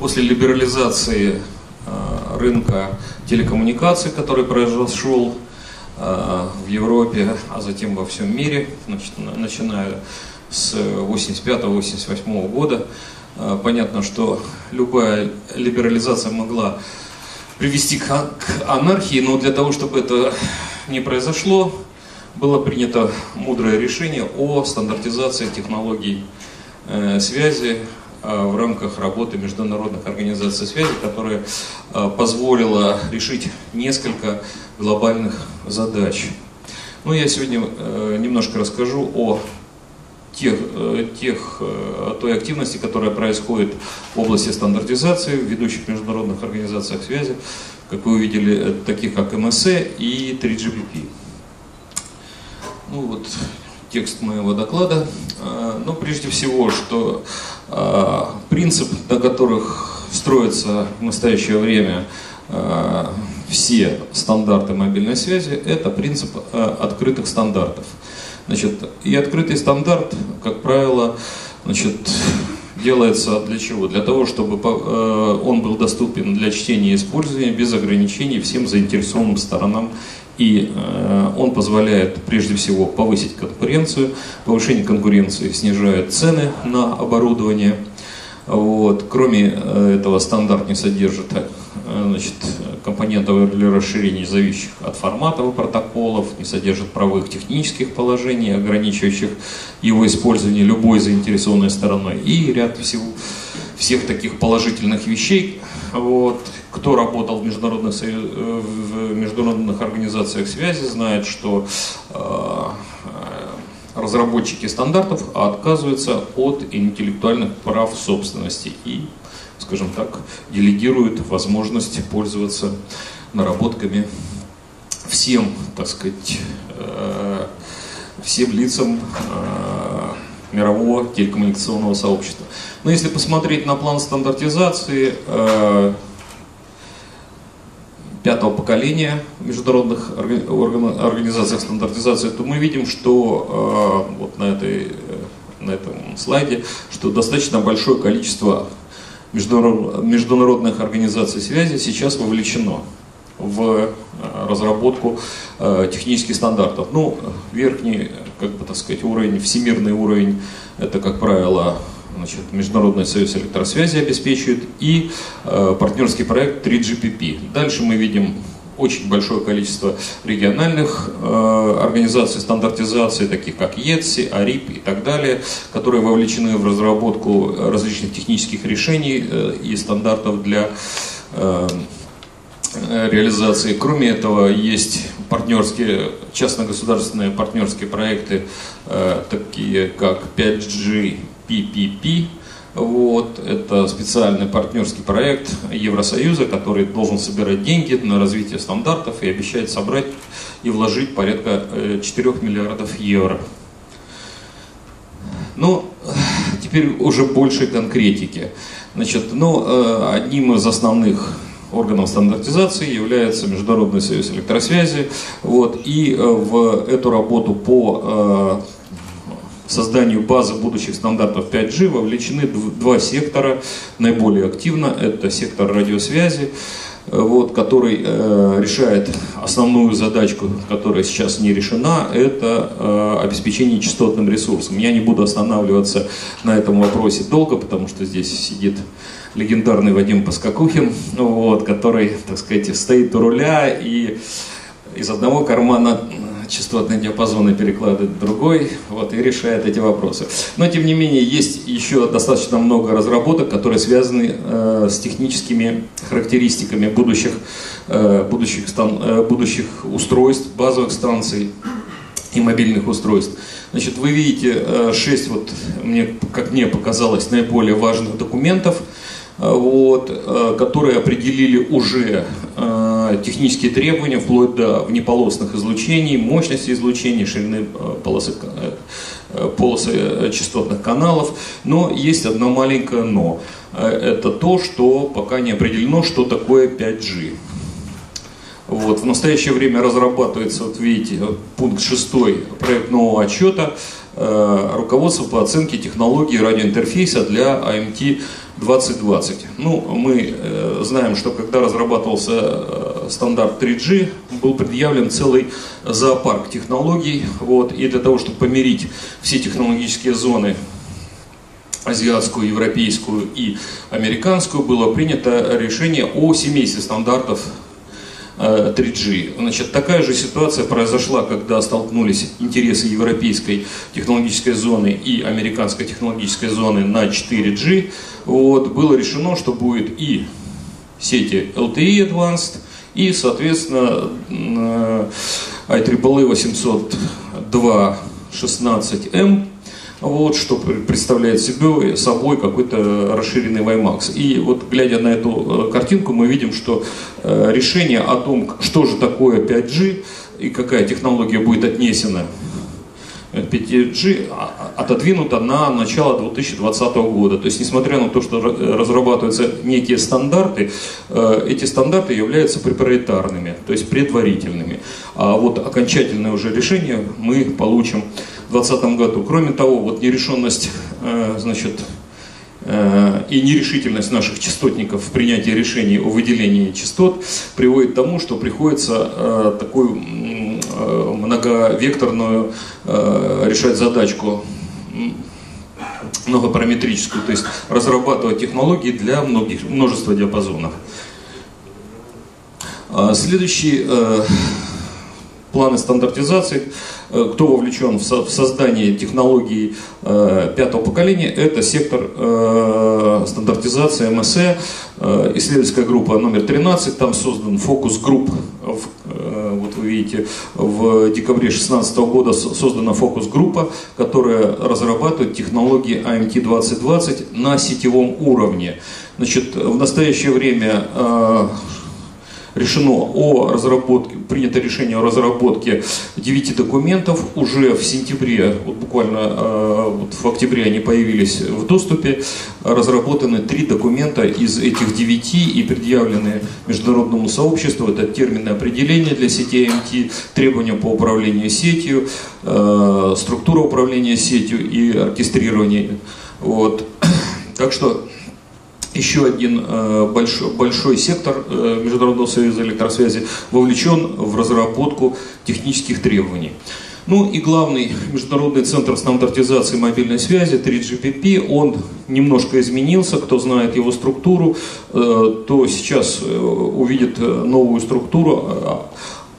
после либерализации э, рынка телекоммуникаций, который произошел э, в Европе, а затем во всем мире, начиная с 85-88 года, э, понятно, что любая либерализация могла привести к, анархии, но для того, чтобы это не произошло, было принято мудрое решение о стандартизации технологий связи в рамках работы международных организаций связи, которая э, позволила решить несколько глобальных задач. Ну, я сегодня э, немножко расскажу о тех, э, тех, э, той активности, которая происходит в области стандартизации в ведущих международных организациях связи, как вы увидели, таких как МСЭ и 3GPP. Ну вот текст моего доклада. Но ну, прежде всего, что принцип, на которых строятся в настоящее время а, все стандарты мобильной связи, это принцип открытых стандартов. Значит, и открытый стандарт, как правило, значит, делается для чего? Для того, чтобы он был доступен для чтения и использования без ограничений всем заинтересованным сторонам и э, он позволяет прежде всего повысить конкуренцию. Повышение конкуренции снижает цены на оборудование. Вот. Кроме э, этого, стандарт не содержит э, значит, компонентов для расширения, зависящих от форматов протоколов, не содержит правовых технических положений, ограничивающих его использование любой заинтересованной стороной. И ряд всего, всех таких положительных вещей, вот, кто работал в международных, э, в международных организациях связи, знает, что э, разработчики стандартов отказываются от интеллектуальных прав собственности и, скажем так, делегируют возможность пользоваться наработками всем, так сказать, э, всем лицам мирового телекоммуникационного сообщества. Но если посмотреть на план стандартизации э, пятого поколения в международных организациях стандартизации, то мы видим, что э, вот на, этой, э, на этом слайде, что достаточно большое количество международных организаций связи сейчас вовлечено в э, разработку э, технических стандартов. Ну, верхний, как бы так сказать, уровень, всемирный уровень, это, как правило, значит, Международный союз электросвязи обеспечивает и э, партнерский проект 3GPP. Дальше мы видим очень большое количество региональных э, организаций стандартизации, таких как ЕЦИ, АРИП и так далее, которые вовлечены в разработку различных технических решений э, и стандартов для э, реализации. Кроме этого, есть партнерские, частно-государственные партнерские проекты, э, такие как 5G PPP. Вот, это специальный партнерский проект Евросоюза, который должен собирать деньги на развитие стандартов и обещает собрать и вложить порядка 4 э, миллиардов евро. Ну, теперь уже больше конкретики. Значит, ну, э, одним из основных органов стандартизации является Международный союз электросвязи. Вот, и э, в эту работу по созданию базы будущих стандартов 5G вовлечены два сектора наиболее активно. Это сектор радиосвязи, э, вот, который э, решает основную задачку, которая сейчас не решена, это э, обеспечение частотным ресурсом. Я не буду останавливаться на этом вопросе долго, потому что здесь сидит легендарный Вадим Паскакухин, вот, который, так сказать, стоит у руля и из одного кармана частотные диапазоны перекладывает другой, вот, и решает эти вопросы. Но, тем не менее, есть еще достаточно много разработок, которые связаны э, с техническими характеристиками будущих, э, будущих, стан, э, будущих устройств, базовых станций и мобильных устройств. Значит, вы видите э, шесть, вот, мне, как мне показалось, наиболее важных документов, э, вот, э, которые определили уже технические требования, вплоть до внеполосных излучений, мощности излучений, ширины э, полосы, э, э, полосы частотных каналов. Но есть одно маленькое но. Это то, что пока не определено, что такое 5G. Вот. В настоящее время разрабатывается, вот видите, пункт 6 проектного отчета руководство по оценке технологии радиоинтерфейса для AMT 2020. Ну, мы э, знаем, что когда разрабатывался э, стандарт 3G, был предъявлен целый зоопарк технологий, вот, и для того, чтобы помирить все технологические зоны азиатскую, европейскую и американскую, было принято решение о семействе стандартов 3G. Э, Значит, такая же ситуация произошла, когда столкнулись интересы европейской технологической зоны и американской технологической зоны на 4G. Вот, было решено, что будет и сети LTE Advanced, и, соответственно, IEEE 802.16m вот, что представляет себе, собой какой-то расширенный WiMAX. И вот глядя на эту э, картинку, мы видим, что э, решение о том, что же такое 5G и какая технология будет отнесена 5G отодвинуто на начало 2020 года. То есть, несмотря на то, что разрабатываются некие стандарты, э, эти стандарты являются проприетарными, то есть предварительными. А вот окончательное уже решение мы получим в 2020 году. Кроме того, вот нерешенность, э, значит, э, и нерешительность наших частотников в принятии решений о выделении частот приводит к тому, что приходится такую многовекторную решать задачку многопараметрическую, то есть разрабатывать технологии для многих, множества диапазонов. А следующий э, планы стандартизации, э, кто вовлечен в создание технологий э, пятого поколения, это сектор э, стандартизации МСЭ, исследовательская группа номер 13, там создан фокус-групп, вот вы видите, в декабре 2016 года создана фокус-группа, которая разрабатывает технологии AMT 2020 на сетевом уровне. Значит, в настоящее время решено о разработке, принято решение о разработке 9 документов. Уже в сентябре, вот буквально э, вот в октябре они появились в доступе, разработаны три документа из этих девяти и предъявлены международному сообществу. Это термины определения для сетей МТ, требования по управлению сетью, э, структура управления сетью и оркестрирование. Вот. Так что еще один э, большой, большой сектор э, Международного союза электросвязи вовлечен в разработку технических требований. Ну и главный международный центр стандартизации мобильной связи 3GPP, он немножко изменился, кто знает его структуру, э, то сейчас увидит новую структуру, Э,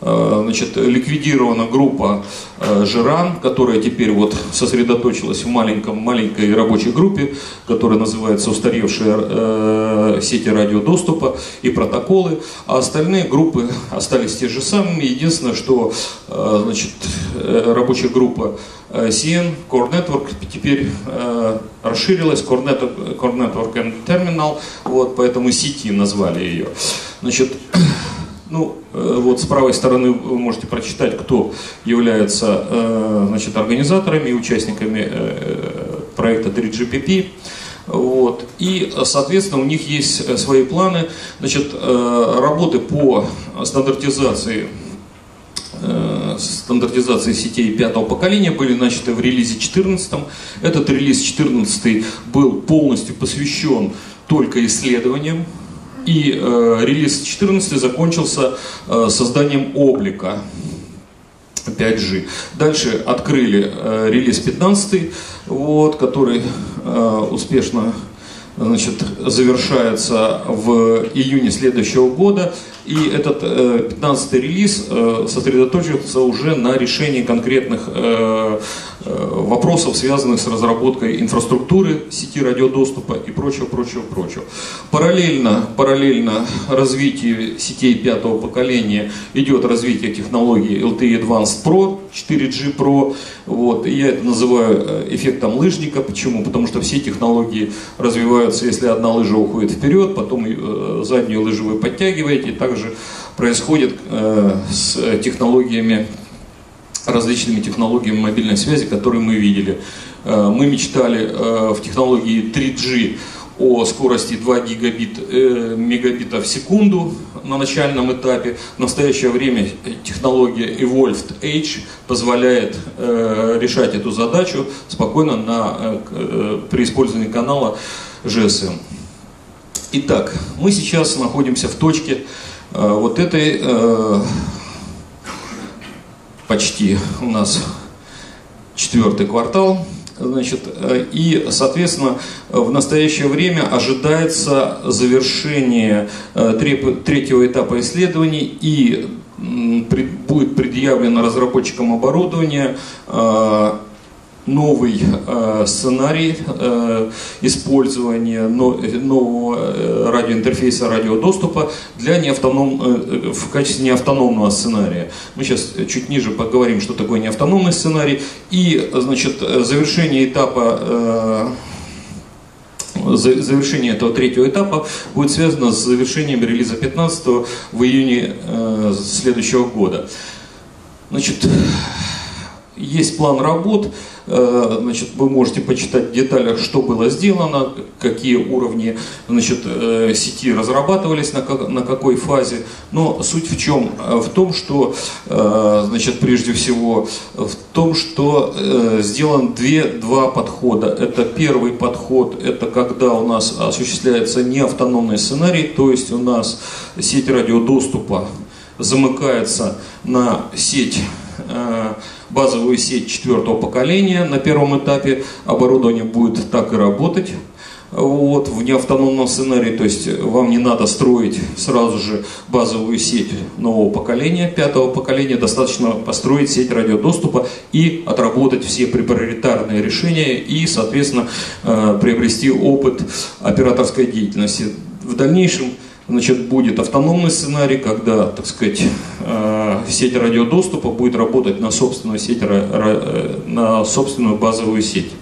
значит, ликвидирована группа э, Жиран, которая теперь вот сосредоточилась в маленьком, маленькой рабочей группе, которая называется «Устаревшие э, сети радиодоступа и протоколы», а остальные группы остались те же самыми. Единственное, что значит, рабочая группа CN, Core Network, теперь расширилась, Core Network, Core Network and Terminal, вот, поэтому сети назвали ее. Значит, ну, э, вот с правой стороны вы можете прочитать, кто является э, значит, организаторами и участниками э, проекта 3GPP. Вот. И, соответственно, у них есть свои планы. Значит, работы по стандартизации стандартизации сетей пятого поколения были начаты в релизе 14. Этот релиз 14 был полностью посвящен только исследованиям и э, релиз 14 закончился э, созданием облика 5G. Дальше открыли э, релиз 15, вот, который э, успешно значит, завершается в июне следующего года. И этот 15-й релиз сосредоточился уже на решении конкретных вопросов, связанных с разработкой инфраструктуры сети радиодоступа и прочего, прочего, прочего. Параллельно, параллельно развитию сетей пятого поколения идет развитие технологии LTE Advanced Pro, 4G Pro. Вот. И я это называю э, эффектом лыжника. Почему? Потому что все технологии развиваются, если одна лыжа уходит вперед, потом э, заднюю лыжу вы подтягиваете. И также происходит э, с технологиями различными технологиями мобильной связи, которые мы видели. Мы мечтали в технологии 3G о скорости 2 гигабит, э, мегабита в секунду на начальном этапе. В настоящее время технология Evolved Edge позволяет э, решать эту задачу спокойно на, э, э при использовании канала GSM. Итак, мы сейчас находимся в точке э, вот этой э, почти у нас четвертый квартал Значит, э, и, соответственно, в настоящее время ожидается завершение э, третьего этапа исследований и будет предъявлено разработчикам оборудования э, новый э, сценарий э, использования но, нового э, радиоинтерфейса радиодоступа для неавтоном, э, в качестве неавтономного сценария. Мы сейчас чуть ниже поговорим, что такое неавтономный сценарий. И, значит, завершение этапа э, завершение этого третьего этапа будет связано с завершением релиза 15 в июне э, следующего года. Значит, есть план работ, э, значит, вы можете почитать в деталях, что было сделано, какие уровни значит, э, сети разрабатывались, на, как, на какой фазе. Но суть в чем? В том, что, э, значит, прежде всего, в том, что сделан две, два подхода. Это первый подход, это когда у нас осуществляется неавтономный сценарий, то есть у нас сеть радиодоступа замыкается на сеть базовую сеть четвертого поколения. На первом этапе оборудование будет так и работать вот, в неавтономном сценарии, то есть вам не надо строить сразу же базовую сеть нового поколения, пятого поколения, достаточно построить сеть радиодоступа и отработать все приоритарные решения и, соответственно, э, приобрести опыт операторской деятельности. В дальнейшем значит, будет автономный сценарий, когда, так сказать, э, сеть радиодоступа будет работать на собственную, сеть, э, на собственную базовую сеть.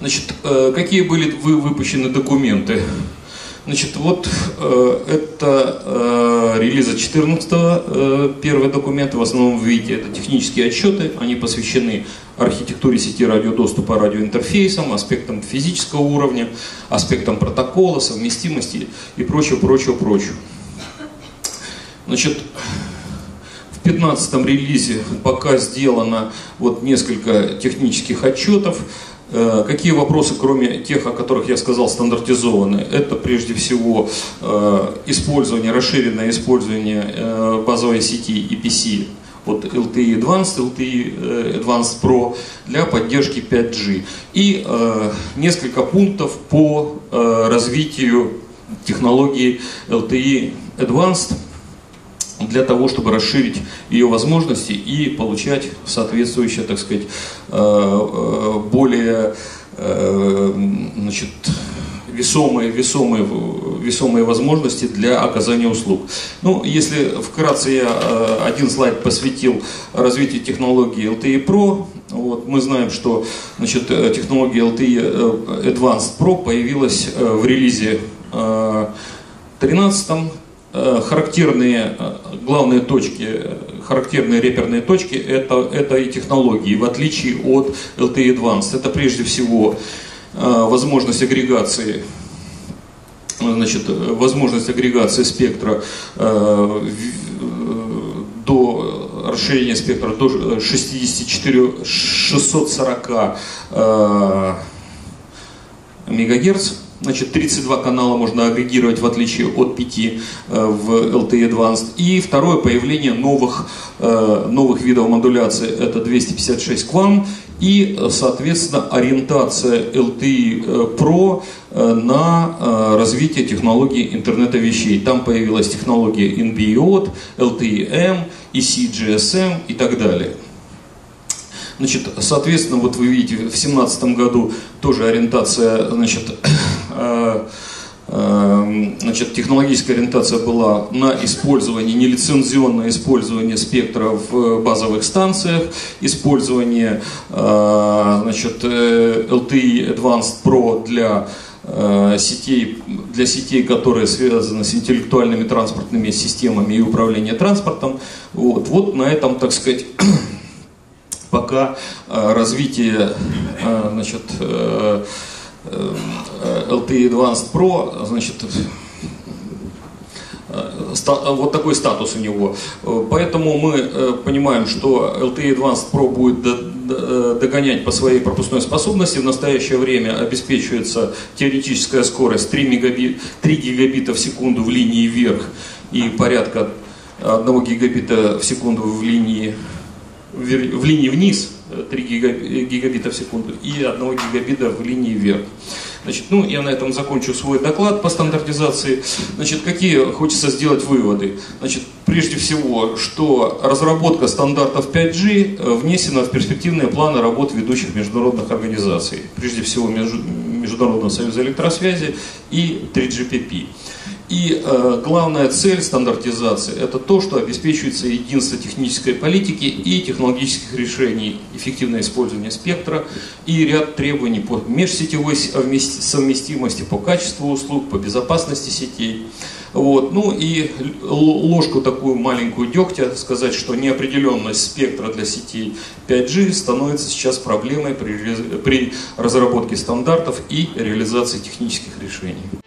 Значит, э, какие были вы выпущены документы? Значит, вот э, это э, релиза 14 э, первый документ, в основном вы видите, это технические отчеты, они посвящены архитектуре сети радиодоступа, радиоинтерфейсам, аспектам физического уровня, аспектам протокола, совместимости и прочее, прочее, прочее. Значит, в 15 релизе пока сделано вот несколько технических отчетов, какие вопросы, кроме тех, о которых я сказал, стандартизованы? Это прежде всего э, использование, расширенное использование э, базовой сети EPC от LTE Advanced, LTE Advanced Pro для поддержки 5G. И несколько пунктов по развитию технологии LTE Advanced для того, чтобы расширить ее возможности и получать соответствующие, так сказать, э, э, более э, значит, весомые, весомые, весомые возможности для оказания услуг. Ну, если вкратце я один слайд посвятил развитию технологии LTE Pro, вот, мы знаем, что значит, технология LTE Advanced Pro появилась в релизе 13 Э, характерные э, главные точки, характерные реперные точки это, это и технологии, в отличие от LTE Advanced. Это прежде всего э, возможность агрегации значит, возможность агрегации спектра до расширения спектра до 64, 640 мегагерц Значит, 32 канала можно агрегировать в отличие от 5 э, в LTE Advanced. И второе появление новых, э, новых видов модуляции это 256 QAM и, соответственно, ориентация LTE э, Pro на развитие технологий интернета вещей. Там появилась технология NB-IoT, LTE-M, EC-GSM и так далее. Значит, соответственно, вот вы видите, в 2017 году тоже ориентация, значит, э, э, значит, технологическая ориентация была на использование, нелицензионное использование спектра в базовых станциях, использование э, значит, LTE Advanced Pro для сетей, для сетей, которые связаны с интеллектуальными транспортными системами и управлением транспортом. Вот, вот на этом, так сказать, пока э, развитие э, значит, э, LTE Advanced Pro, значит, вот такой статус у него. Поэтому мы понимаем, что LTE Advanced Pro будет догонять по своей пропускной способности. В настоящее время обеспечивается теоретическая скорость 3, мегабит, 3 гигабита в секунду в линии вверх и порядка 1 гигабита в секунду в линии, в линии вниз, 3 гигабита в секунду, и 1 гигабита в линии вверх. Значит, ну, я на этом закончу свой доклад по стандартизации. Значит, какие хочется сделать выводы? Значит, прежде всего, что разработка стандартов 5G э, внесена в перспективные планы работ ведущих международных организаций. Прежде всего, Международного союза электросвязи и 3GPP. И э, главная цель стандартизации – это то, что обеспечивается единство технической политики и технологических решений, эффективное использование спектра и ряд требований по межсетевой совместимости, по качеству услуг, по безопасности сетей. Вот. Ну и ложку такую маленькую дегтя сказать, что неопределенность спектра для сетей 5G становится сейчас проблемой при, при разработке стандартов и реализации технических решений.